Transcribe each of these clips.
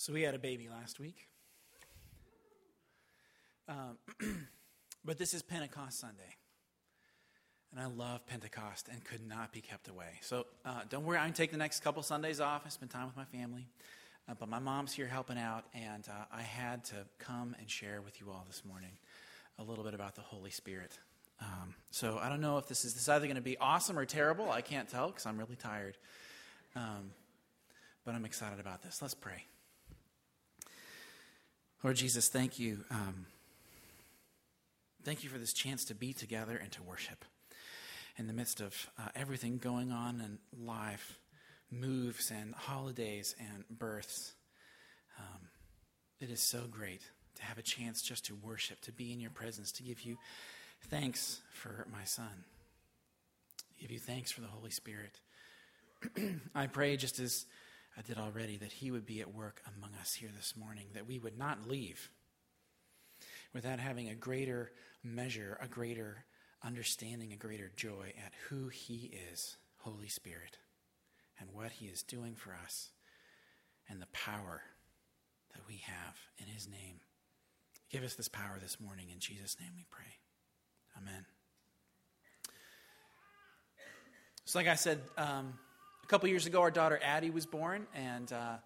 So we had a baby last week. Um, but this is Pentecost Sunday. And I love Pentecost and could not be kept away. So uh, don't worry, I can take the next couple Sundays off and spend time with my family. Uh, but my mom's here helping out, and uh, I had to come and share with you all this morning a little bit about the Holy Spirit. Um, so I don't know if this is, this is either going to be awesome or terrible. I can't tell because I'm really tired. Um, but I'm excited about this. Let's pray. Lord Jesus, thank you. Um, thank you for this chance to be together and to worship in the midst of uh, everything going on in life, moves and holidays and births. Um, it is so great to have a chance just to worship, to be in your presence, to give you thanks for my son. Give you thanks for the Holy Spirit. I pray just as I did already, that He would be at work among us here this morning, that we would not leave without having a greater measure, a greater understanding, a greater joy at who He is, Holy Spirit, and what He is doing for us, and the power that we have in His name. Give us this power this morning. In Jesus' name we pray. Amen. So, like I said, um, a couple years ago, our daughter Addie was born, and uh,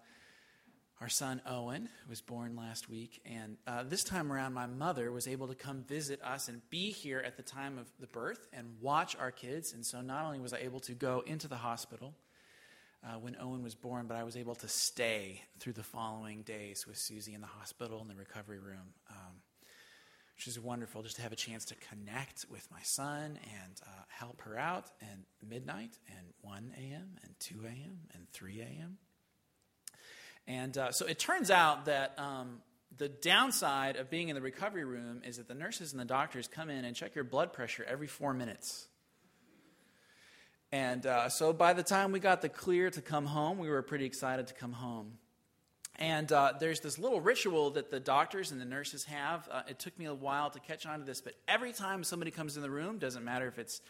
our son Owen was born last week. And uh, this time around, my mother was able to come visit us and be here at the time of the birth and watch our kids. And so, not only was I able to go into the hospital uh, when Owen was born, but I was able to stay through the following days with Susie in the hospital in the recovery room. Um, which is wonderful just to have a chance to connect with my son and uh, help her out at midnight and 1 a.m. and 2 a.m. and 3 a.m. And uh, so it turns out that um, the downside of being in the recovery room is that the nurses and the doctors come in and check your blood pressure every four minutes. And uh, so by the time we got the clear to come home, we were pretty excited to come home. And uh, there's this little ritual that the doctors and the nurses have. Uh, it took me a while to catch on to this, but every time somebody comes in the room, doesn't matter if it's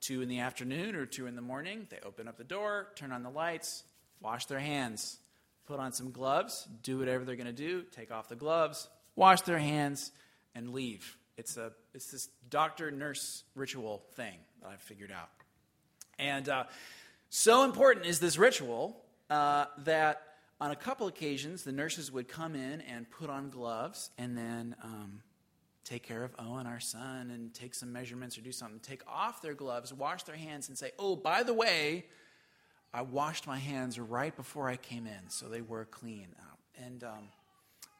two in the afternoon or two in the morning, they open up the door, turn on the lights, wash their hands, put on some gloves, do whatever they're going to do, take off the gloves, wash their hands, and leave. It's, a, it's this doctor nurse ritual thing that I've figured out. And uh, so important is this ritual uh, that on a couple occasions, the nurses would come in and put on gloves and then um, take care of Owen, our son, and take some measurements or do something. Take off their gloves, wash their hands, and say, Oh, by the way, I washed my hands right before I came in, so they were clean. And um,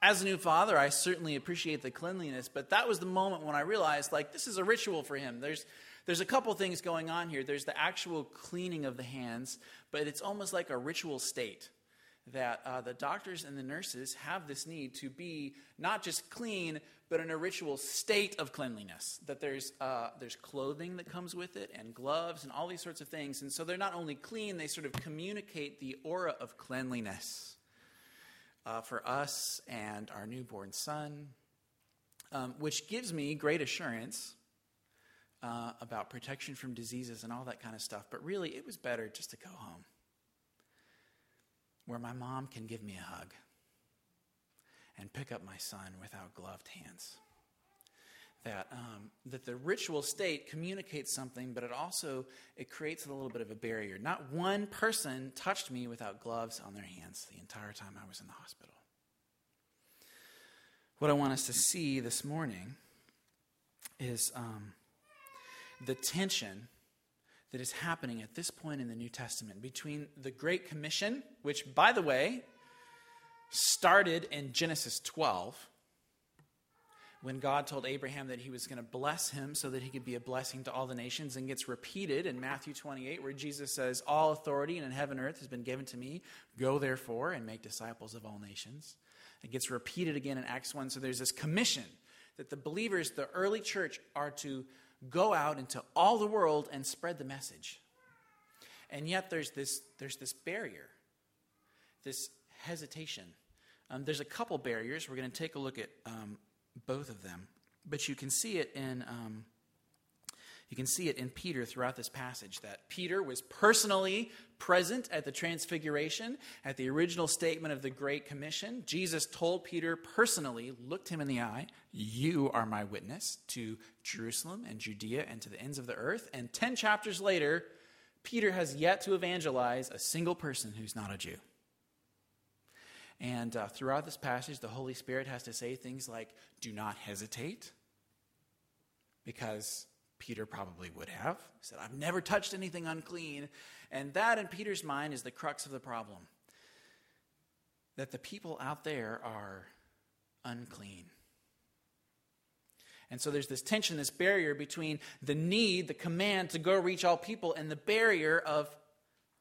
as a new father, I certainly appreciate the cleanliness, but that was the moment when I realized, like, this is a ritual for him. There's there's a couple things going on here. There's the actual cleaning of the hands, but it's almost like a ritual state that uh, the doctors and the nurses have this need to be not just clean, but in a ritual state of cleanliness. That there's, uh, there's clothing that comes with it, and gloves, and all these sorts of things. And so they're not only clean, they sort of communicate the aura of cleanliness uh, for us and our newborn son, um, which gives me great assurance. Uh, about protection from diseases and all that kind of stuff, but really it was better just to go home where my mom can give me a hug and pick up my son without gloved hands. That, um, that the ritual state communicates something, but it also it creates a little bit of a barrier. Not one person touched me without gloves on their hands the entire time I was in the hospital. What I want us to see this morning is um, the tension that is happening at this point in the New Testament between the Great Commission, which, by the way, started in Genesis 12, when God told Abraham that he was going to bless him so that he could be a blessing to all the nations, and gets repeated in Matthew 28, where Jesus says, All authority in heaven and earth has been given to me. Go therefore and make disciples of all nations. It gets repeated again in Acts 1. So there's this commission that the believers, the early church, are to go out into all the world and spread the message. And yet there's this, there's this barrier, this hesitation. Um, there's a couple barriers. We're going to take a look at um, both of them. But you can see it in um, You can see it in Peter throughout this passage that Peter was personally present at the transfiguration, at the original statement of the Great Commission. Jesus told Peter personally, looked him in the eye, You are my witness to Jerusalem and Judea and to the ends of the earth. And 10 chapters later, Peter has yet to evangelize a single person who's not a Jew. And uh, throughout this passage, the Holy Spirit has to say things like, Do not hesitate, because Peter probably would have. He said, I've never touched anything unclean. And that, in Peter's mind, is the crux of the problem that the people out there are unclean. And so there's this tension, this barrier between the need, the command to go reach all people, and the barrier of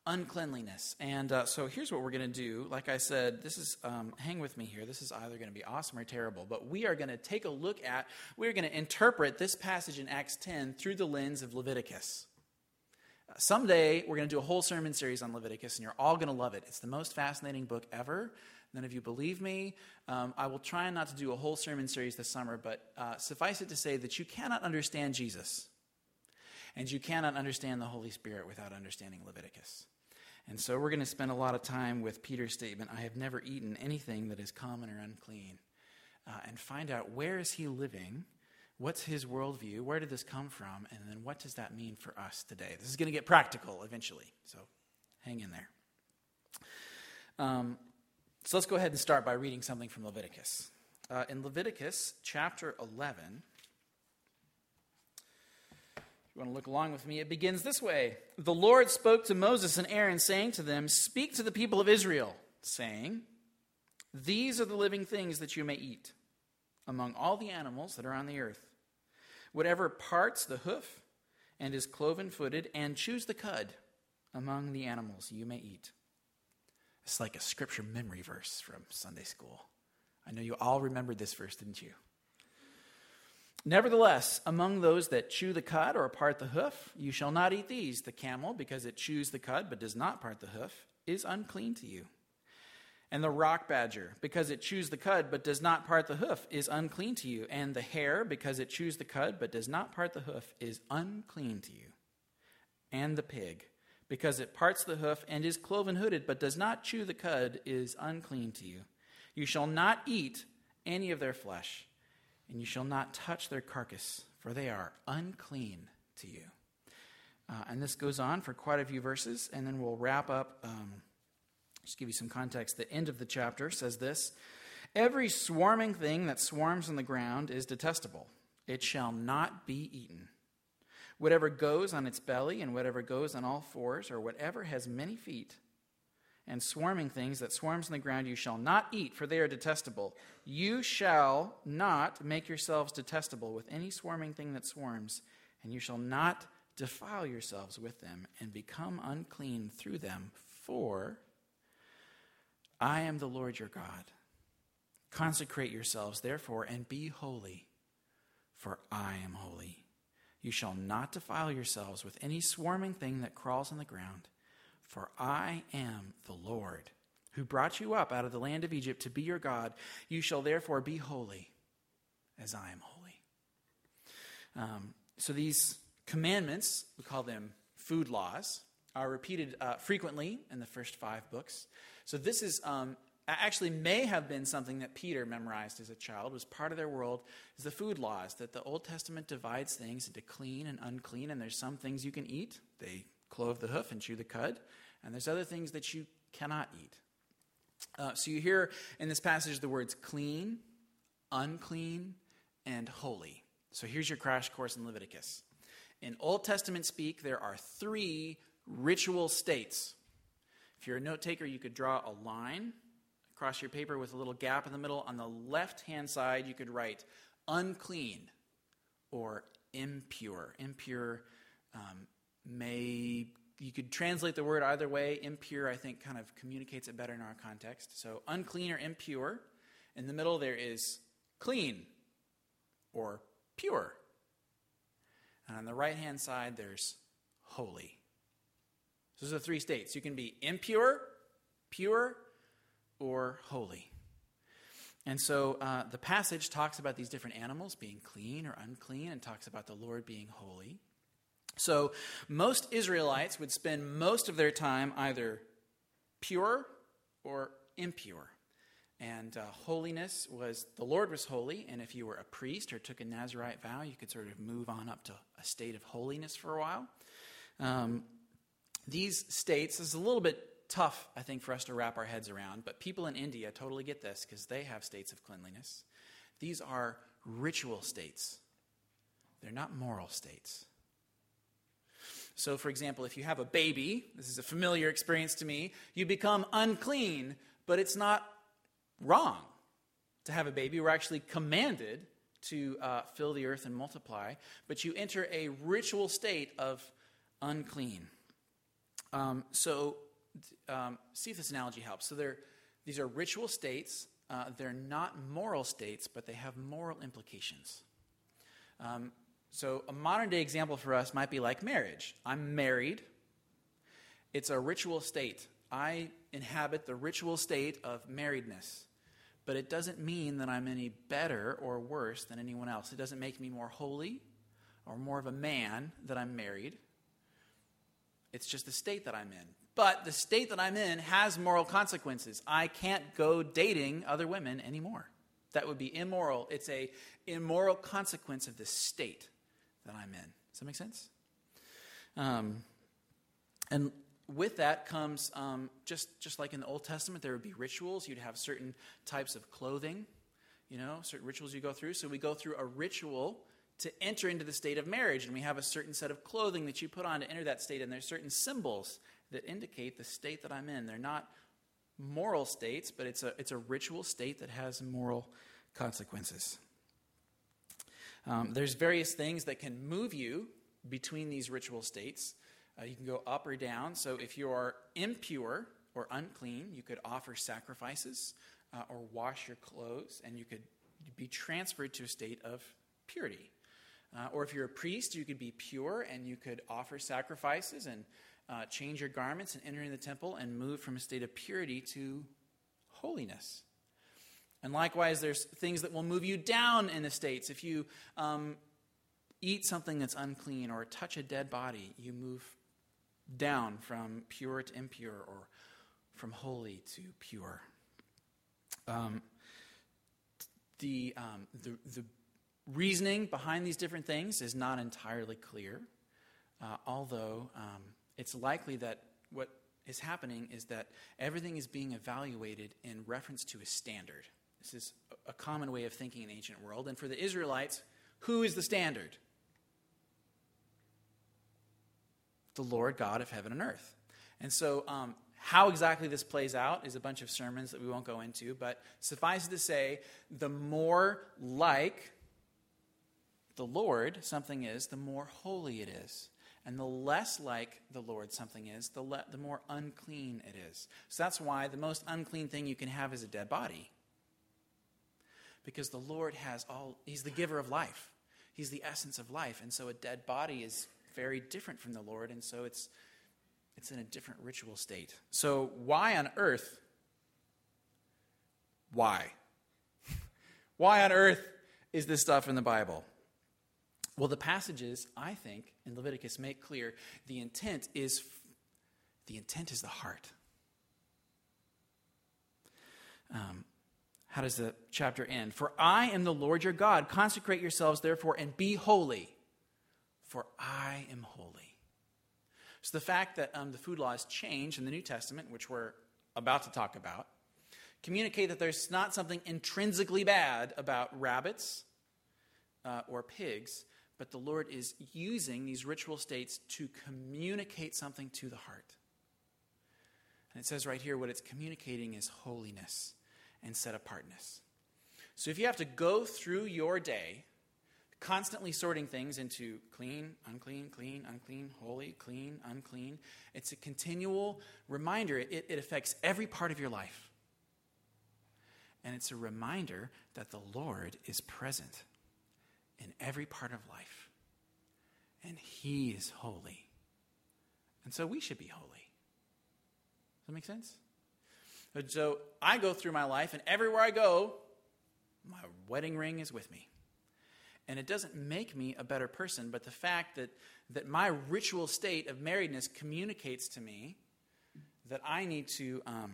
uncleanliness. And uh, so here's what we're going to do. Like I said, this is, um, hang with me here. This is either going to be awesome or terrible. But we are going to take a look at, we're going to interpret this passage in Acts 10 through the lens of Leviticus. Someday we're going to do a whole sermon series on Leviticus, and you're all going to love it. It's the most fascinating book ever. None of you believe me. Um, I will try not to do a whole sermon series this summer, but uh, suffice it to say that you cannot understand Jesus. And you cannot understand the Holy Spirit without understanding Leviticus. And so we're going to spend a lot of time with Peter's statement I have never eaten anything that is common or unclean, uh, and find out where is he living, what's his worldview, where did this come from, and then what does that mean for us today? This is going to get practical eventually, so hang in there. Um, so let's go ahead and start by reading something from Leviticus. Uh, in Leviticus chapter 11, you want to look along with me? It begins this way The Lord spoke to Moses and Aaron, saying to them, Speak to the people of Israel, saying, These are the living things that you may eat among all the animals that are on the earth. Whatever parts the hoof and is cloven footed, and chews the cud among the animals you may eat. It's like a scripture memory verse from Sunday school. I know you all remembered this verse, didn't you? Nevertheless, among those that chew the cud or part the hoof, you shall not eat these. The camel, because it chews the cud but does not part the hoof, is unclean to you. And the rock badger, because it chews the cud but does not part the hoof, is unclean to you. And the hare, because it chews the cud but does not part the hoof, is unclean to you. And the pig, because it parts the hoof and is cloven hooded but does not chew the cud, is unclean to you. You shall not eat any of their flesh and you shall not touch their carcass, for they are unclean to you. Uh, and this goes on for quite a few verses, and then we'll wrap up. Um, just give you some context. The end of the chapter says this Every swarming thing that swarms on the ground is detestable, it shall not be eaten. Whatever goes on its belly, and whatever goes on all fours, or whatever has many feet, and swarming things that swarms on the ground you shall not eat, for they are detestable. You shall not make yourselves detestable with any swarming thing that swarms, and you shall not defile yourselves with them and become unclean through them, for I am the Lord your God. Consecrate yourselves, therefore, and be holy, for I am holy. You shall not defile yourselves with any swarming thing that crawls on the ground for I am the Lord, who brought you up out of the land of Egypt to be your God. You shall therefore be holy, as I am holy. Um, so these commandments, we call them food laws, are repeated uh, frequently in the first five books. So this is um, actually may have been something that Peter memorized as a child. Was part of their world is the food laws that the Old Testament divides things into clean and unclean, and there's some things you can eat. They clove the hoof and chew the cud and there's other things that you cannot eat. Uh, so you hear in this passage the words clean, unclean, and holy. So here's your crash course in Leviticus. In Old Testament speak, there are three ritual states. If you're a note taker, you could draw a line across your paper with a little gap in the middle. On the left hand side, you could write unclean or impure. Impure um, may you could translate the word either way. Impure, I think, kind of communicates it better in our context. So, unclean or impure. In the middle, there is clean or pure. And on the right hand side, there's holy. So, those are three states. You can be impure, pure, or holy. And so uh, the passage talks about these different animals being clean or unclean and talks about the Lord being holy. So, most Israelites would spend most of their time either pure or impure. And uh, holiness was, the Lord was holy, and if you were a priest or took a Nazarite vow, you could sort of move on up to a state of holiness for a while. Um, these states is a little bit tough, I think, for us to wrap our heads around, but people in India totally get this because they have states of cleanliness. These are ritual states, they're not moral states. So, for example, if you have a baby, this is a familiar experience to me, you become unclean, but it's not wrong to have a baby. We're actually commanded to uh, fill the earth and multiply, but you enter a ritual state of unclean. Um, so, um, see if this analogy helps. So, these are ritual states. Uh, they're not moral states, but they have moral implications. Um, so, a modern day example for us might be like marriage. I'm married, it's a ritual state. I inhabit the ritual state of marriedness. But it doesn't mean that I'm any better or worse than anyone else. It doesn't make me more holy or more of a man that I'm married. It's just the state that I'm in. But the state that I'm in has moral consequences. I can't go dating other women anymore. That would be immoral. It's a immoral consequence of the state that I'm in. Does that make sense? Um, and with that comes um, just just like in the Old Testament, there would be rituals. You'd have certain types of clothing, you know, certain rituals you go through. So we go through a ritual to enter into the state of marriage, and we have a certain set of clothing that you put on to enter that state, and there's certain symbols that indicate the state that I'm in. They're not moral states, but it's a it's a ritual state that has moral consequences. Um, there's various things that can move you between these ritual states. Uh, you can go up or down. So if you are impure or unclean, you could offer sacrifices uh, or wash your clothes, and you could be transferred to a state of purity. Uh, or if you're a priest, you could be pure and you could offer sacrifices and uh, change your garments and enter in the temple and move from a state of purity to holiness. And likewise, there's things that will move you down in the states. If you um, eat something that's unclean or touch a dead body, you move down from pure to impure or from holy to pure. Um, the, um, the, the, reasoning behind these different things is not entirely clear, uh, although um, it's likely that what is happening is that everything is being evaluated in reference to a standard. This is a common way of thinking in the ancient world. And for the Israelites, who is the standard? the Lord God of heaven and earth. And so, um, how exactly this plays out is a bunch of sermons that we won't go into, but suffice it to say, the more like the Lord something is, the more holy it is. And the less like the Lord something is, the, le- the more unclean it is. So that's why the most unclean thing you can have is a dead body. Because the Lord has all, He's the giver of life, He's the essence of life. And so a dead body is very different from the Lord, and so it's it's in a different ritual state. So why on earth? Why? why on earth is this stuff in the Bible? Well, the passages, I think, in Leviticus make clear the intent is the intent is the heart. Um, how does the chapter end? For I am the Lord your God. Consecrate yourselves, therefore, and be holy, for I am holy. So the fact that um, the food laws change in the New Testament, which we're about to talk about, communicate that there's not something intrinsically bad about rabbits uh, or pigs, but the Lord is using these ritual states to communicate something to the heart. And it says right here what it's communicating is holiness and set apartness. So if you have to go through your day constantly sorting things into clean, unclean, clean, unclean, holy, clean, unclean. It's a continual reminder. It, it affects every part of your life. And it's a reminder that the Lord is present in every part of life. And He is holy. And so we should be holy. Does that make sense? And so I go through my life, and everywhere I go, my wedding ring is with me. And it doesn't make me a better person, but the fact that, that my ritual state of marriedness communicates to me that I need to um,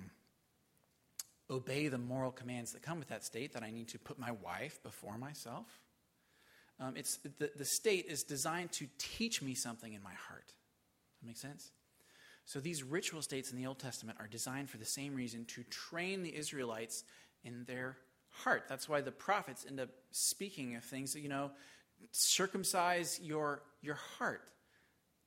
obey the moral commands that come with that state, that I need to put my wife before myself. Um, it's, the, the state is designed to teach me something in my heart. That makes sense? So these ritual states in the Old Testament are designed for the same reason to train the Israelites in their heart. That's why the prophets end up speaking of things that, you know, circumcise your, your heart.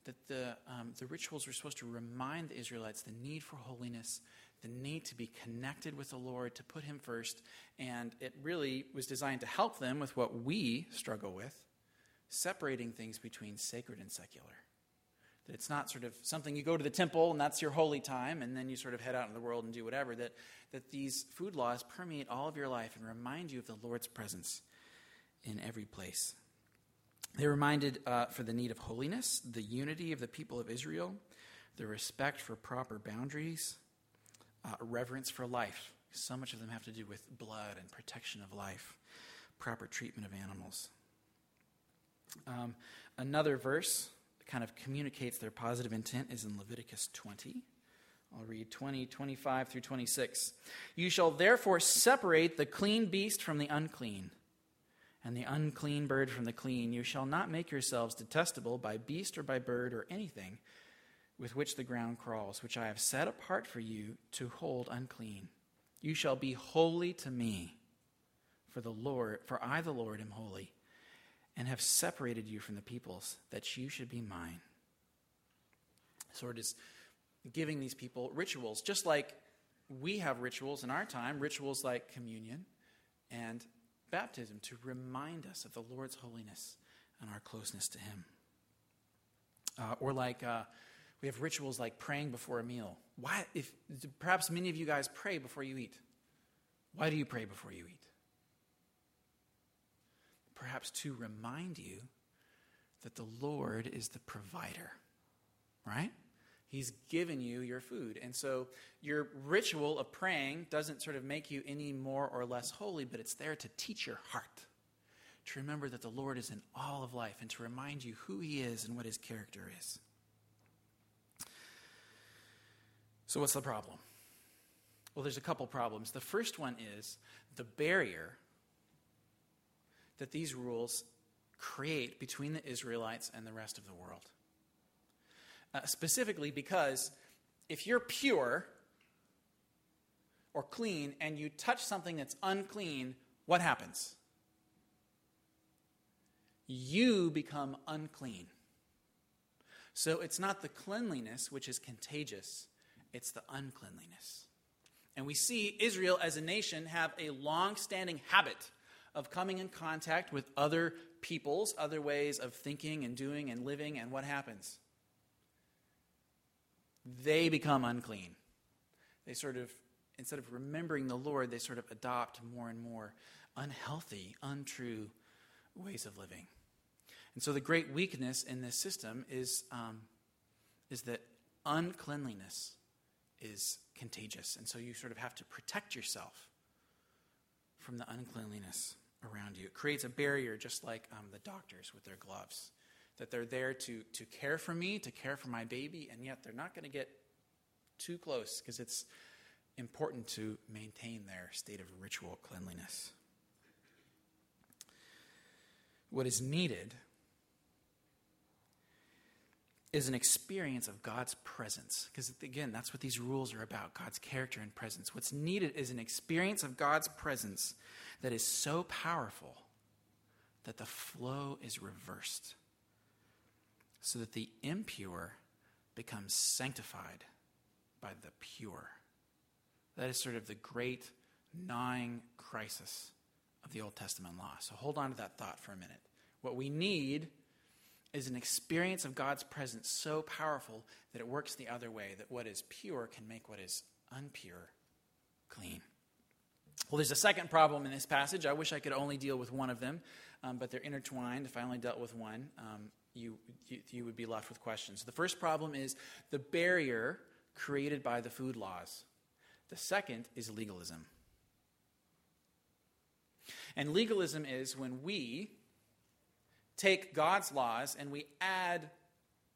That the, um, the rituals were supposed to remind the Israelites the need for holiness, the need to be connected with the Lord, to put Him first. And it really was designed to help them with what we struggle with separating things between sacred and secular. That it's not sort of something you go to the temple and that's your holy time, and then you sort of head out in the world and do whatever. That, that these food laws permeate all of your life and remind you of the Lord's presence in every place. They reminded uh, for the need of holiness, the unity of the people of Israel, the respect for proper boundaries, uh, reverence for life. So much of them have to do with blood and protection of life, proper treatment of animals. Um, another verse kind of communicates their positive intent is in Leviticus 20. I'll read 20, 25 through 26. You shall therefore separate the clean beast from the unclean and the unclean bird from the clean. You shall not make yourselves detestable by beast or by bird or anything with which the ground crawls, which I have set apart for you to hold unclean. You shall be holy to me, for the Lord, for I the Lord am holy, and have separated you from the peoples, that you should be mine. So it is giving these people rituals, just like we have rituals in our time, rituals like communion and baptism to remind us of the Lord's holiness and our closeness to Him. Uh, or like uh, we have rituals like praying before a meal. Why? If perhaps many of you guys pray before you eat. Why do you pray before you eat? Perhaps to remind you that the Lord is the provider, right? He's given you your food. And so your ritual of praying doesn't sort of make you any more or less holy, but it's there to teach your heart, to remember that the Lord is in all of life, and to remind you who He is and what His character is. So, what's the problem? Well, there's a couple problems. The first one is the barrier that these rules create between the Israelites and the rest of the world. Uh, specifically because if you're pure or clean and you touch something that's unclean, what happens? You become unclean. So it's not the cleanliness which is contagious, it's the uncleanliness. And we see Israel as a nation have a long standing habit of coming in contact with other peoples, other ways of thinking and doing and living, and what happens? they become unclean. They sort of, instead of remembering the Lord, they sort of adopt more and more unhealthy, untrue ways of living. And so the great weakness in this system is, um, is that uncleanliness is contagious. And so you sort of have to protect yourself from the uncleanliness around you. It creates a barrier, just like um, the doctors with their gloves that they're there to, to care for me, to care for my baby, and yet they're not going to get too close because it's important to maintain their state of ritual cleanliness. What is needed is an experience of God's presence. Because again, that's what these rules are about God's character and presence. What's needed is an experience of God's presence that is so powerful that the flow is reversed so that the impure becomes sanctified by the pure. That is sort of the great gnawing crisis of the Old Testament law. So hold on to that thought for a minute. What we need is an experience of God's presence so powerful that it works the other way, that what is pure can make what is unpure clean. Well, there's a second problem in this passage. I wish I could only deal with one of them, um, but they're intertwined. If I only dealt with one, um, you, you, you would be left with questions. The first problem is the barrier created by the food laws. The second is legalism. And legalism is when we, take God's laws and we add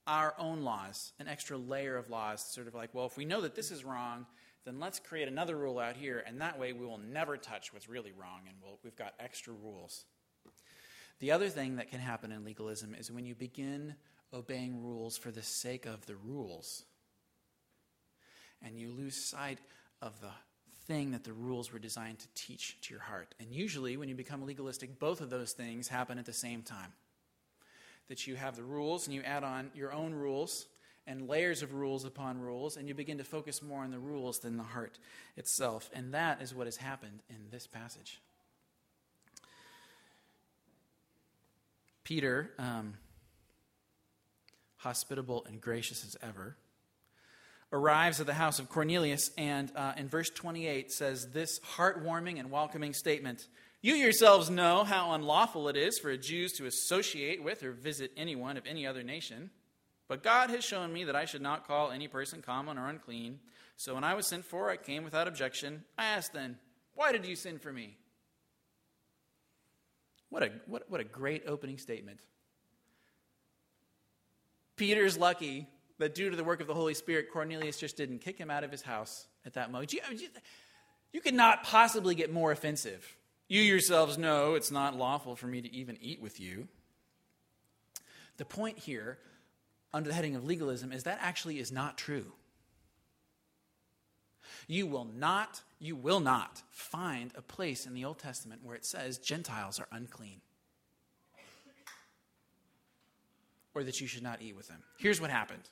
our own laws, an extra layer of laws, sort of like, well, if we know that this is wrong, then let's create another rule out here, and that way we will never touch what's really wrong, and we'll, we've got extra rules. The other thing that can happen in legalism is when you begin obeying rules for the sake of the rules, and you lose sight of the thing that the rules were designed to teach to your heart. And usually, when you become legalistic, both of those things happen at the same time. That you have the rules and you add on your own rules and layers of rules upon rules, and you begin to focus more on the rules than the heart itself. And that is what has happened in this passage. Peter, um, hospitable and gracious as ever, arrives at the house of Cornelius, and uh, in verse 28 says this heartwarming and welcoming statement You yourselves know how unlawful it is for a Jews to associate with or visit anyone of any other nation. But God has shown me that I should not call any person common or unclean. So when I was sent for, I came without objection. I asked then, Why did you send for me? What a, what, what a great opening statement. Peter's lucky that due to the work of the Holy Spirit, Cornelius just didn't kick him out of his house at that moment. You, you, you could not possibly get more offensive. You yourselves know it's not lawful for me to even eat with you. The point here, under the heading of legalism, is that actually is not true. You will not, you will not find a place in the Old Testament where it says Gentiles are unclean. Or that you should not eat with them. Here's what happened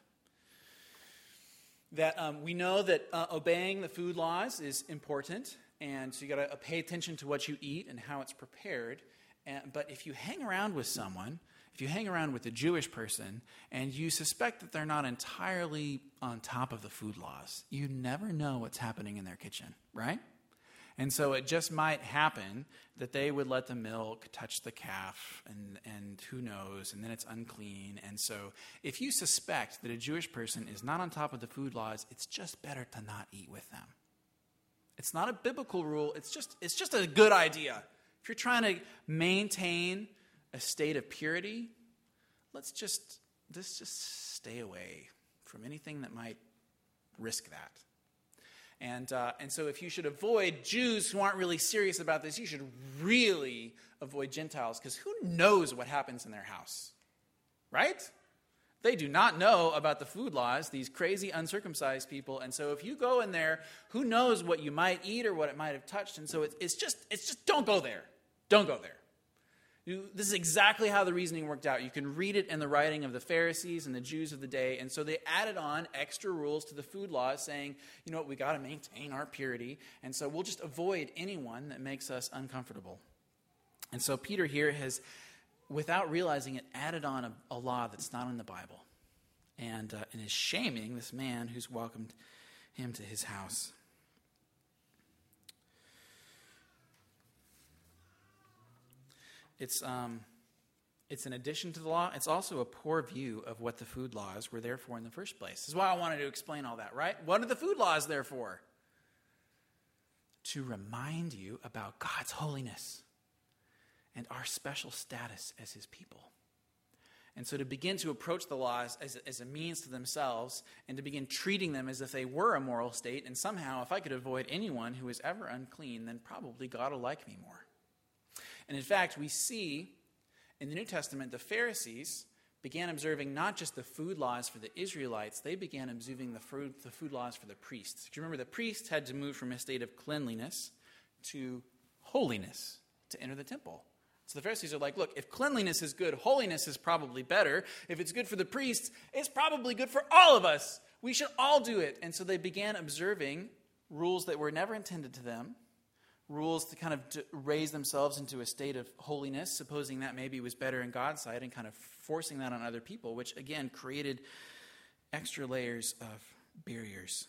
that um, we know that uh, obeying the food laws is important, and so you got to uh, pay attention to what you eat and how it's prepared. And, but if you hang around with someone, if you hang around with a Jewish person and you suspect that they're not entirely on top of the food laws, you never know what's happening in their kitchen, right? And so it just might happen that they would let the milk touch the calf, and, and who knows, and then it's unclean. And so if you suspect that a Jewish person is not on top of the food laws, it's just better to not eat with them. It's not a biblical rule, it's just, it's just a good idea. If you're trying to maintain a state of purity, let's just, let's just stay away from anything that might risk that. And, uh, and so, if you should avoid Jews who aren't really serious about this, you should really avoid Gentiles because who knows what happens in their house? Right? They do not know about the food laws, these crazy uncircumcised people. And so, if you go in there, who knows what you might eat or what it might have touched? And so, it's, it's, just, it's just don't go there. Don't go there. You, this is exactly how the reasoning worked out. You can read it in the writing of the Pharisees and the Jews of the day. And so they added on extra rules to the food laws, saying, you know what, we got to maintain our purity. And so we'll just avoid anyone that makes us uncomfortable. And so Peter here has, without realizing it, added on a, a law that's not in the Bible and, uh, and is shaming this man who's welcomed him to his house. It's, um, it's an addition to the law. It's also a poor view of what the food laws were there for in the first place. This is why I wanted to explain all that, right? What are the food laws there for? To remind you about God's holiness and our special status as His people. And so to begin to approach the laws as, as a means to themselves and to begin treating them as if they were a moral state, and somehow, if I could avoid anyone who is ever unclean, then probably God will like me more. And in fact, we see in the New Testament the Pharisees began observing not just the food laws for the Israelites, they began observing the food, the food laws for the priests. Do you remember the priests had to move from a state of cleanliness to holiness to enter the temple? So the Pharisees are like, look, if cleanliness is good, holiness is probably better. If it's good for the priests, it's probably good for all of us. We should all do it. And so they began observing rules that were never intended to them rules to kind of raise themselves into a state of holiness, supposing that maybe was better in God's sight, and kind of forcing that on other people, which again created extra layers of barriers.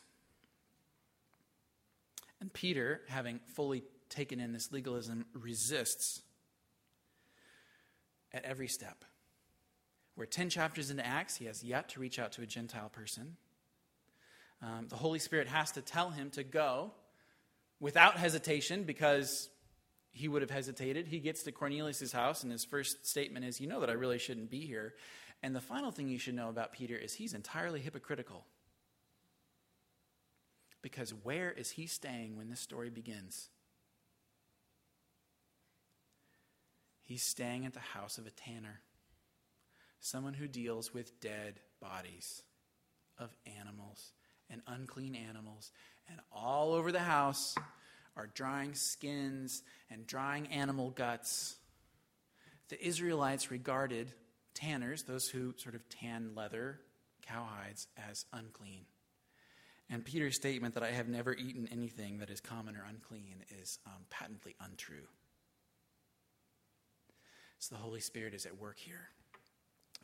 And Peter, having fully taken in this legalism, resists at every step. We're 10 chapters into Acts, he has yet to reach out to a Gentile person. Um, the Holy Spirit has to tell him to go without hesitation because he would have hesitated. He gets to Cornelius' house, and his first statement is, You know that I really shouldn't be here. And the final thing you should know about Peter is he's entirely hypocritical. Because where is he staying when this story begins? He's staying at the house of a tanner, someone who deals with dead bodies of animals and unclean animals. And all over the house are drying skins and drying animal guts. The Israelites regarded tanners, those who sort of tan leather, cowhides, as unclean. And Peter's statement that I have never eaten anything that is common or unclean is um, patently untrue. So the Holy Spirit is at work here,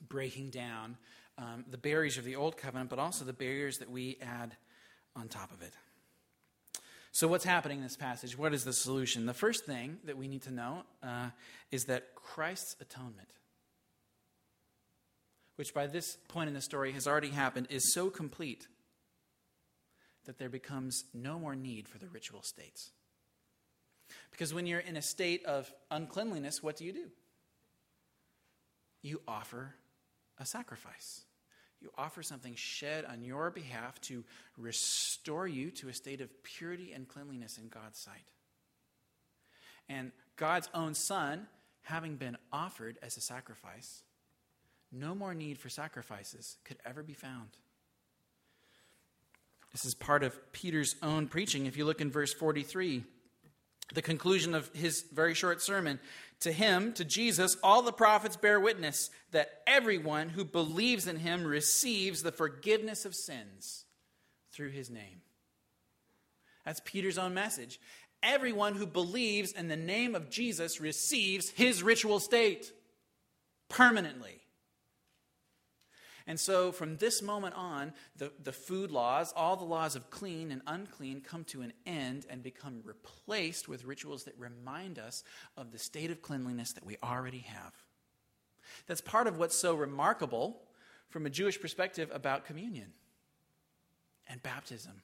breaking down um, the barriers of the old covenant, but also the barriers that we add on top of it. So, what's happening in this passage? What is the solution? The first thing that we need to know uh, is that Christ's atonement, which by this point in the story has already happened, is so complete that there becomes no more need for the ritual states. Because when you're in a state of uncleanliness, what do you do? You offer a sacrifice. You offer something shed on your behalf to restore you to a state of purity and cleanliness in God's sight. And God's own Son, having been offered as a sacrifice, no more need for sacrifices could ever be found. This is part of Peter's own preaching. If you look in verse 43, the conclusion of his very short sermon. To him, to Jesus, all the prophets bear witness that everyone who believes in him receives the forgiveness of sins through his name. That's Peter's own message. Everyone who believes in the name of Jesus receives his ritual state permanently. And so from this moment on, the, the food laws, all the laws of clean and unclean, come to an end and become replaced with rituals that remind us of the state of cleanliness that we already have. That's part of what's so remarkable from a Jewish perspective about communion and baptism.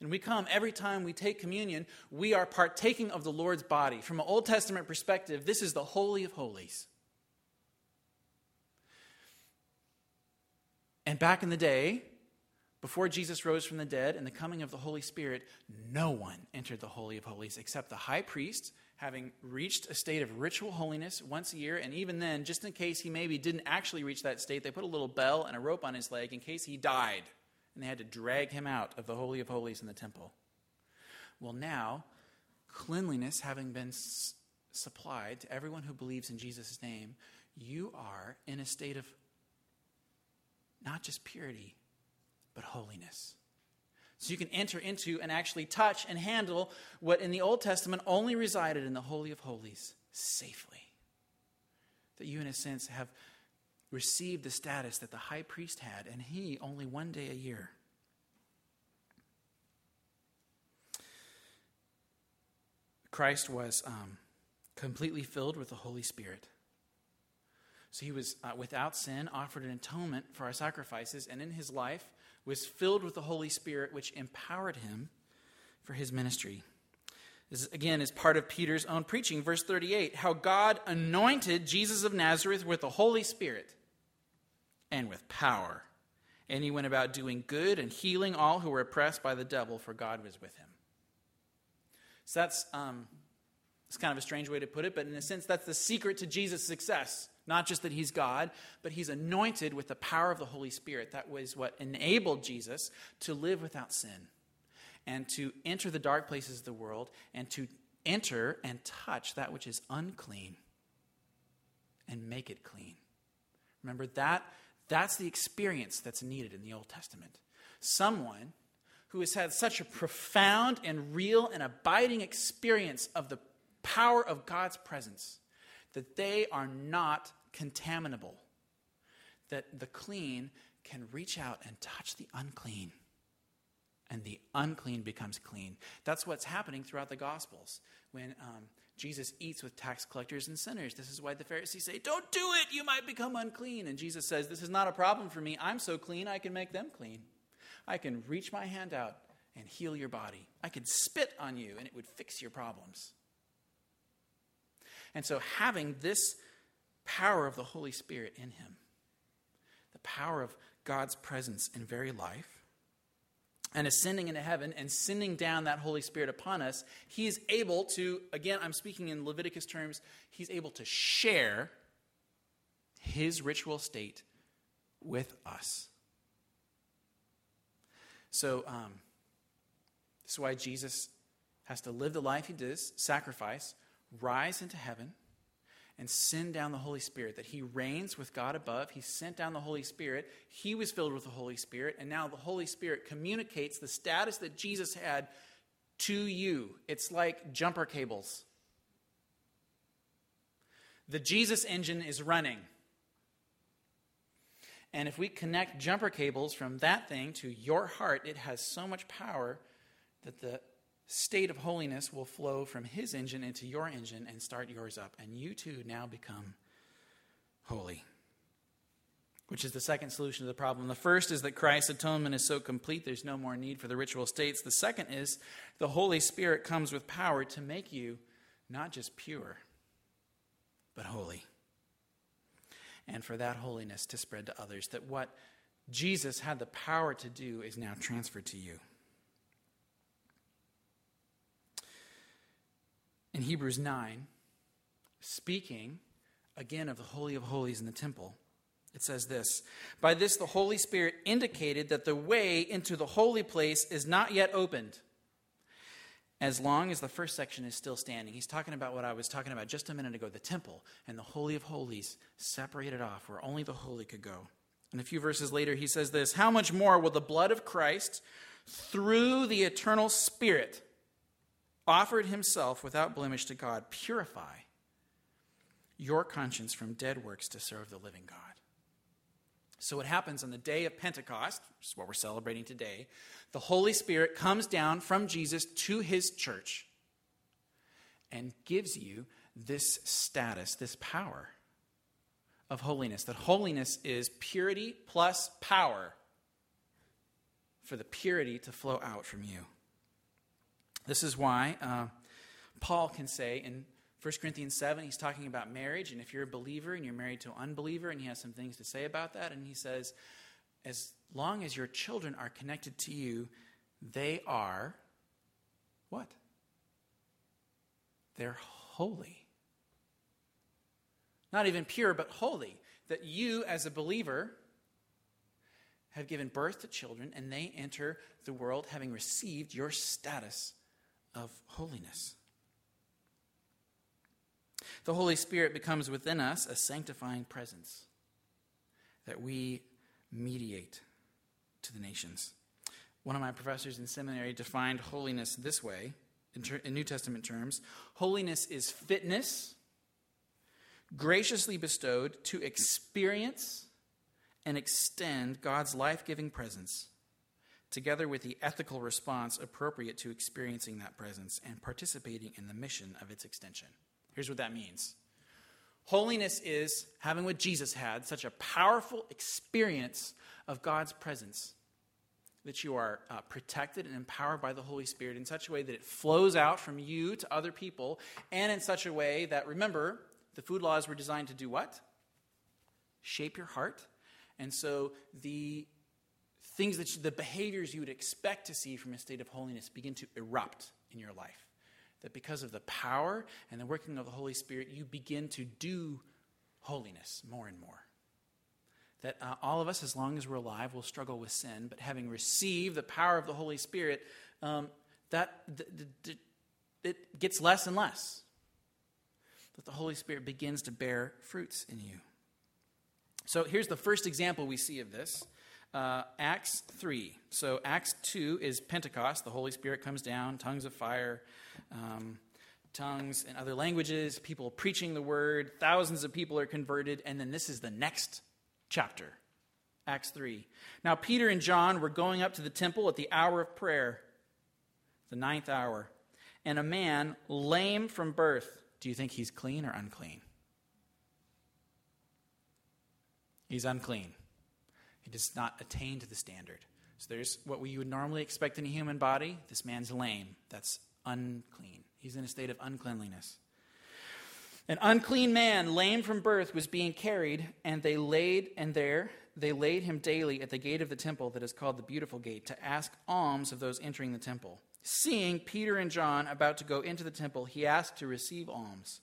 And we come every time we take communion, we are partaking of the Lord's body. From an Old Testament perspective, this is the Holy of Holies. And back in the day, before Jesus rose from the dead and the coming of the Holy Spirit, no one entered the Holy of Holies except the high priest, having reached a state of ritual holiness once a year. And even then, just in case he maybe didn't actually reach that state, they put a little bell and a rope on his leg in case he died. And they had to drag him out of the Holy of Holies in the temple. Well, now, cleanliness having been supplied to everyone who believes in Jesus' name, you are in a state of not just purity, but holiness. So you can enter into and actually touch and handle what in the Old Testament only resided in the Holy of Holies safely. That you, in a sense, have received the status that the high priest had, and he only one day a year. Christ was um, completely filled with the Holy Spirit. So he was uh, without sin, offered an atonement for our sacrifices, and in his life was filled with the Holy Spirit, which empowered him for his ministry. This, again, is part of Peter's own preaching. Verse 38 how God anointed Jesus of Nazareth with the Holy Spirit and with power. And he went about doing good and healing all who were oppressed by the devil, for God was with him. So that's um, it's kind of a strange way to put it, but in a sense, that's the secret to Jesus' success. Not just that he's God, but he's anointed with the power of the Holy Spirit. That was what enabled Jesus to live without sin and to enter the dark places of the world and to enter and touch that which is unclean and make it clean. Remember that that's the experience that's needed in the Old Testament. Someone who has had such a profound and real and abiding experience of the power of God's presence that they are not contaminable, that the clean can reach out and touch the unclean, and the unclean becomes clean. That's what's happening throughout the Gospels when um, Jesus eats with tax collectors and sinners. This is why the Pharisees say, Don't do it, you might become unclean. And Jesus says, This is not a problem for me. I'm so clean, I can make them clean. I can reach my hand out and heal your body. I could spit on you, and it would fix your problems. And so, having this power of the Holy Spirit in him, the power of God's presence in very life, and ascending into heaven and sending down that Holy Spirit upon us, he is able to, again, I'm speaking in Leviticus terms, he's able to share his ritual state with us. So, um, this is why Jesus has to live the life he does, sacrifice, rise into heaven, and send down the Holy Spirit. That he reigns with God above. He sent down the Holy Spirit. He was filled with the Holy Spirit. And now the Holy Spirit communicates the status that Jesus had to you. It's like jumper cables. The Jesus engine is running. And if we connect jumper cables from that thing to your heart, it has so much power that the state of holiness will flow from his engine into your engine and start yours up. And you too now become holy. Which is the second solution to the problem. The first is that Christ's atonement is so complete, there's no more need for the ritual states. The second is the Holy Spirit comes with power to make you not just pure, but holy. And for that holiness to spread to others, that what Jesus had the power to do is now transferred to you. In Hebrews 9, speaking again of the Holy of Holies in the temple, it says this By this the Holy Spirit indicated that the way into the holy place is not yet opened. As long as the first section is still standing, he's talking about what I was talking about just a minute ago the temple and the Holy of Holies separated off where only the holy could go. And a few verses later, he says this How much more will the blood of Christ, through the eternal Spirit, offered himself without blemish to God, purify your conscience from dead works to serve the living God. So, what happens on the day of Pentecost, which is what we're celebrating today, the Holy Spirit comes down from Jesus to his church and gives you this status, this power of holiness. That holiness is purity plus power for the purity to flow out from you. This is why uh, Paul can say in 1 Corinthians 7, he's talking about marriage, and if you're a believer and you're married to an unbeliever, and he has some things to say about that, and he says, as long as your children are connected to you, they are what? They're holy. Not even pure, but holy. That you, as a believer, have given birth to children, and they enter the world having received your status of holiness. The Holy Spirit becomes within us a sanctifying presence that we mediate to the nations. One of my professors in seminary defined holiness this way in, ter- in New Testament terms holiness is fitness graciously bestowed to experience and extend God's life giving presence together with the ethical response appropriate to experiencing that presence and participating in the mission of its extension. Here's what that means Holiness is having what Jesus had, such a powerful experience of God's presence that you are uh, protected and empowered by the Holy Spirit in such a way that it flows out from you to other people, and in such a way that, remember, the food laws were designed to do what? Shape your heart. And so the things that you, the behaviors you would expect to see from a state of holiness begin to erupt in your life. That because of the power and the working of the Holy Spirit, you begin to do holiness more and more. That uh, all of us, as long as we're alive, will struggle with sin, but having received the power of the Holy Spirit, um, that th- th- th- it gets less and less. That the Holy Spirit begins to bear fruits in you. So here's the first example we see of this uh, Acts 3. So, Acts 2 is Pentecost. The Holy Spirit comes down, tongues of fire, um, tongues in other languages, people preaching the word, thousands of people are converted, and then this is the next chapter, Acts 3. Now, Peter and John were going up to the temple at the hour of prayer, the ninth hour, and a man lame from birth. Do you think he's clean or unclean? He's unclean. He does not attain to the standard. So there's what we would normally expect in a human body. This man's lame. That's unclean. He's in a state of uncleanliness. An unclean man, lame from birth, was being carried, and they laid, and there they laid him daily at the gate of the temple that is called the Beautiful Gate to ask alms of those entering the temple. Seeing Peter and John about to go into the temple, he asked to receive alms.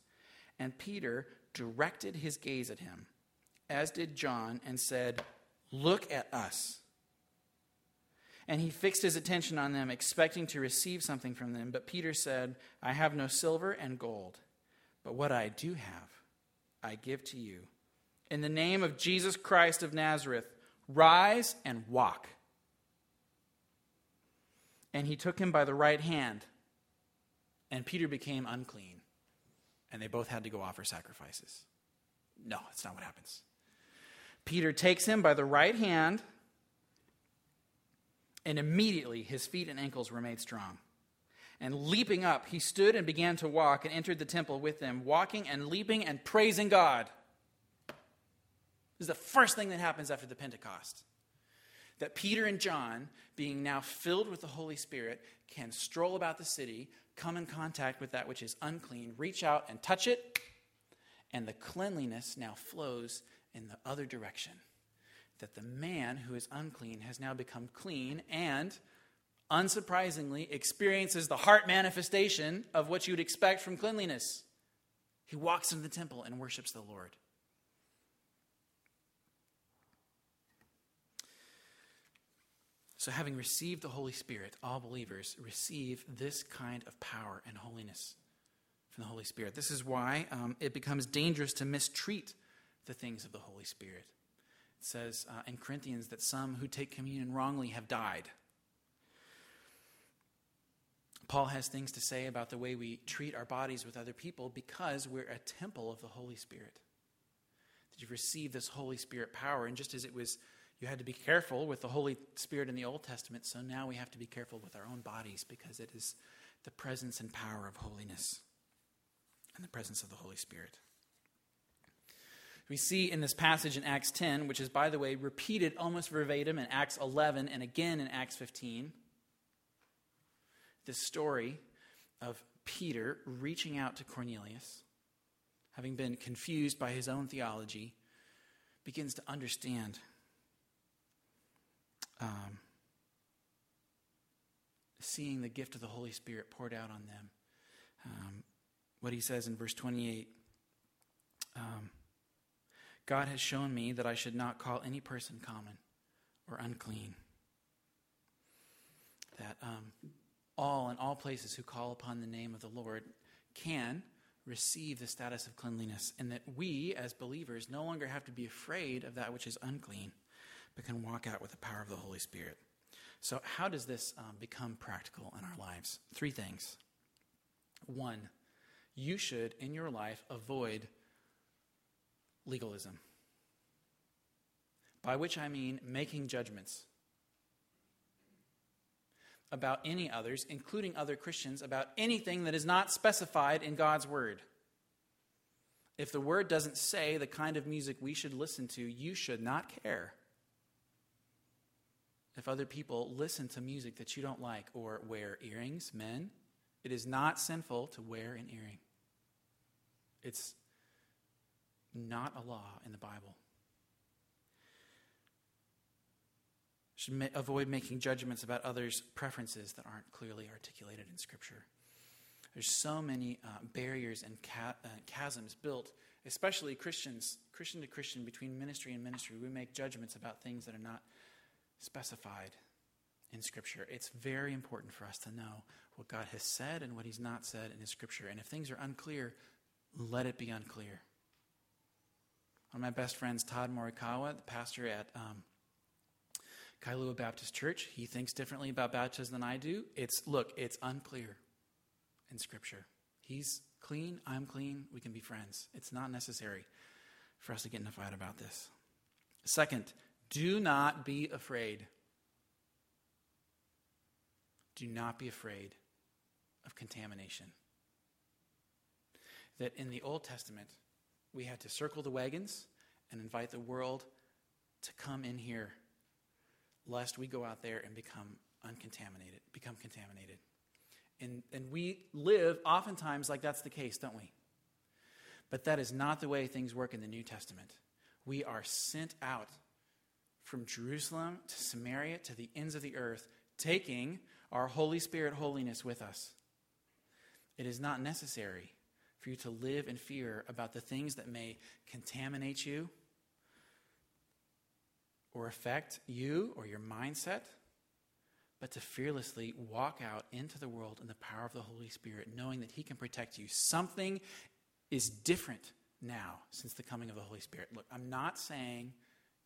And Peter directed his gaze at him, as did John, and said, Look at us. And he fixed his attention on them, expecting to receive something from them. But Peter said, I have no silver and gold but what I do have, I give to you. In the name of Jesus Christ of Nazareth, rise and walk. And he took him by the right hand, and Peter became unclean. And they both had to go offer sacrifices. No, that's not what happens. Peter takes him by the right hand, and immediately his feet and ankles were made strong. And leaping up, he stood and began to walk and entered the temple with them, walking and leaping and praising God. This is the first thing that happens after the Pentecost. That Peter and John, being now filled with the Holy Spirit, can stroll about the city, come in contact with that which is unclean, reach out and touch it, and the cleanliness now flows in the other direction. That the man who is unclean has now become clean and unsurprisingly, experiences the heart manifestation of what you'd expect from cleanliness. He walks into the temple and worships the Lord. So, having received the Holy Spirit, all believers receive this kind of power and holiness from the Holy Spirit. This is why um, it becomes dangerous to mistreat the things of the Holy Spirit. It says uh, in Corinthians that some who take communion wrongly have died. Paul has things to say about the way we treat our bodies with other people because we're a temple of the Holy Spirit. That you've received this Holy Spirit power, and just as it was, you had to be careful with the Holy Spirit in the Old Testament, so now we have to be careful with our own bodies because it is the presence and power of holiness and the presence of the Holy Spirit. We see in this passage in Acts 10, which is, by the way, repeated almost verbatim in Acts 11 and again in Acts 15 this story of Peter reaching out to Cornelius, having been confused by his own theology, begins to understand um, seeing the gift of the Holy Spirit poured out on them. Um, what he says in verse 28 um, God has shown me that I should not call any person common or unclean. That um, all in all places who call upon the name of the Lord can receive the status of cleanliness, and that we, as believers, no longer have to be afraid of that which is unclean, but can walk out with the power of the Holy Spirit. So, how does this um, become practical in our lives? Three things. One, you should, in your life, avoid legalism, by which I mean making judgments about any others, including other Christians, about anything that is not specified in God's Word. If the Word doesn't say the kind of music we should listen to, you should not care. If other people listen to music that you don't like or wear earrings, men, it is not sinful to wear an earring. It's not a law in the Bible. should avoid making judgments about others' preferences that aren't clearly articulated in Scripture. There's so many uh, barriers and ca- uh, chasms built, especially Christians, Christian to Christian, between ministry and ministry. We make judgments about things that are not specified in Scripture. It's very important for us to know what God has said and what He's not said in His Scripture. And if things are unclear, let it be unclear. One of my best friends, Todd Morikawa, the pastor at um, Kailua Baptist Church. He thinks differently about baptism than I do. It's, look, it's unclear in Scripture. He's clean, I'm clean, we can be friends. It's not necessary for us to get in a fight about this. Second, do not be afraid. Do not be afraid of contamination. That in the Old Testament, we had to circle the wagons and invite the world to come in here lest we go out there and become uncontaminated, become contaminated. And, and we live oftentimes like that's the case, don't we? But that is not the way things work in the New Testament. We are sent out from Jerusalem to Samaria to the ends of the earth, taking our Holy Spirit holiness with us. It is not necessary for you to live in fear about the things that may contaminate you or affect you or your mindset, but to fearlessly walk out into the world in the power of the Holy Spirit, knowing that He can protect you. Something is different now since the coming of the Holy Spirit. Look, I'm not saying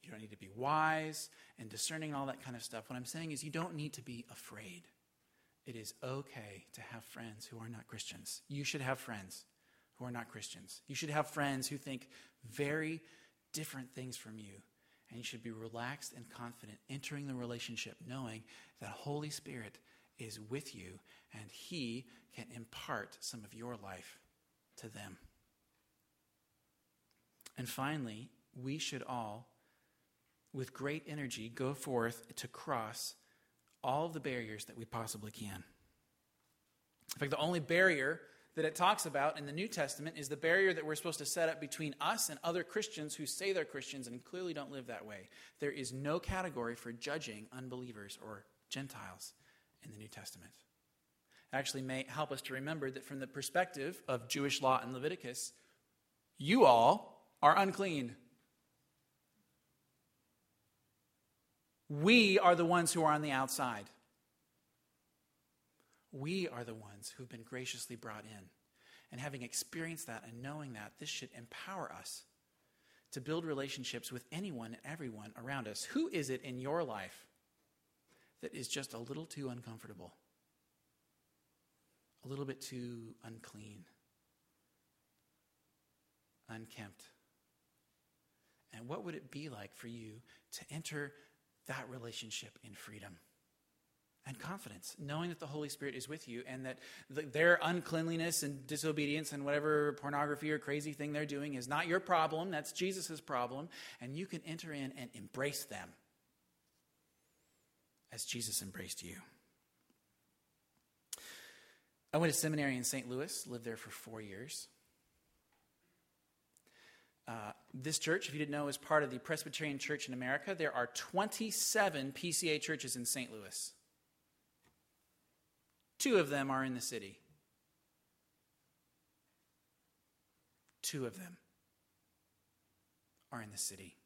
you don't need to be wise and discerning and all that kind of stuff. What I'm saying is you don't need to be afraid. It is okay to have friends who are not Christians. You should have friends who are not Christians. You should have friends who think very different things from you. And you should be relaxed and confident entering the relationship knowing that Holy Spirit is with you and He can impart some of your life to them. And finally, we should all, with great energy, go forth to cross all the barriers that we possibly can. In fact, the only barrier that it talks about in the New Testament is the barrier that we're supposed to set up between us and other Christians who say they're Christians and clearly don't live that way. There is no category for judging unbelievers or Gentiles in the New Testament. It actually may help us to remember that from the perspective of Jewish law and Leviticus, you all are unclean. We are the ones who are on the outside. We are the ones who've been graciously brought in. And having experienced that and knowing that, this should empower us to build relationships with anyone and everyone around us. Who is it in your life that is just a little too uncomfortable? A little bit too unclean, unkempt? And what would it be like for you to enter that relationship in freedom? And confidence, knowing that the Holy Spirit is with you and that the, their uncleanliness and disobedience and whatever pornography or crazy thing they're doing is not your problem. That's Jesus' problem. And you can enter in and embrace them as Jesus embraced you. I went to seminary in St. Louis, lived there for four years. Uh, this church, if you didn't know, is part of the Presbyterian Church in America. There are 27 PCA churches in St. Louis. Two of them are in the city. Two of them are in the city.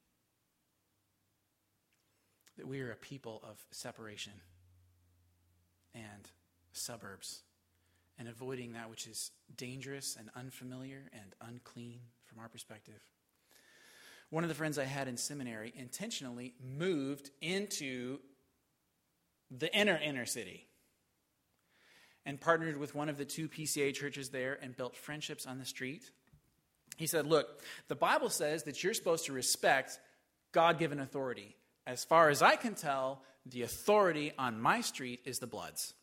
That we are a people of separation and suburbs and avoiding that which is dangerous and unfamiliar and unclean from our perspective. One of the friends I had in seminary intentionally moved into the inner inner city and partnered with one of the two PCA churches there and built friendships on the street. He said, Look, the Bible says that you're supposed to respect God given authority. As far as I can tell, the authority on my street is the Bloods.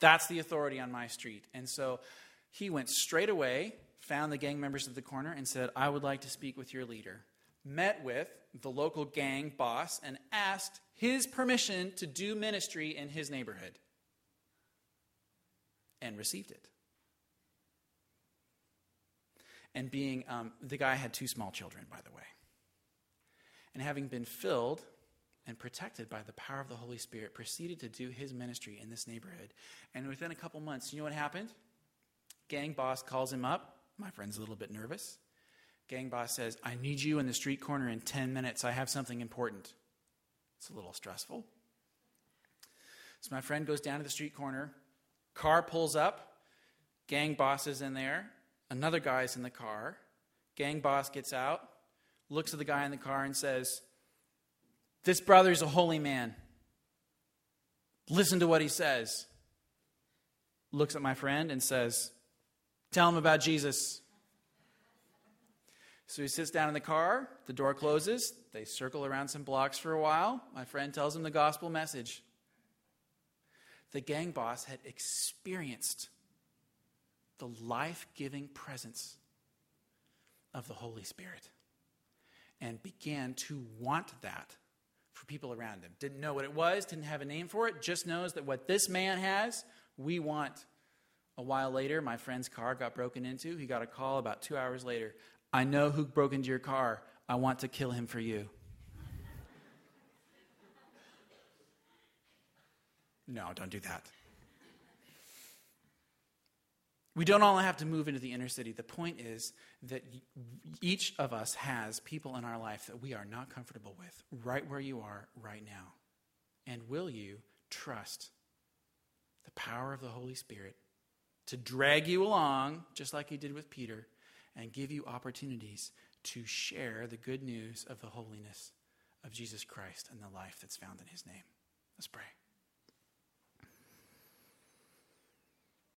That's the authority on my street. And so he went straight away, found the gang members of the corner, and said, I would like to speak with your leader. Met with the local gang boss and asked his permission to do ministry in his neighborhood and received it. And being, um, the guy had two small children, by the way. And having been filled and protected by the power of the Holy Spirit, proceeded to do his ministry in this neighborhood. And within a couple months, you know what happened? Gang boss calls him up. My friend's a little bit nervous. Gang boss says, I need you in the street corner in 10 minutes. I have something important. It's a little stressful. So my friend goes down to the street corner, Car pulls up, gang boss is in there, another guy's in the car. Gang boss gets out, looks at the guy in the car, and says, This brother's a holy man. Listen to what he says. Looks at my friend and says, Tell him about Jesus. So he sits down in the car, the door closes, they circle around some blocks for a while. My friend tells him the gospel message the gang boss had experienced the life giving presence of the Holy Spirit and began to want that for people around him. Didn't know what it was, didn't have a name for it, just knows that what this man has, we want A while later, my friend's car got broken into. He got a call about two hours later. I know who broke into your car. I want to kill him for you. No, don't do that. We don't all have to move into the inner city. The point is that each of us has people in our life that we are not comfortable with, right where you are right now. And will you trust the power of the Holy Spirit to drag you along, just like he did with Peter, and give you opportunities to share the good news of the holiness of Jesus Christ and the life that's found in his name? Let's pray.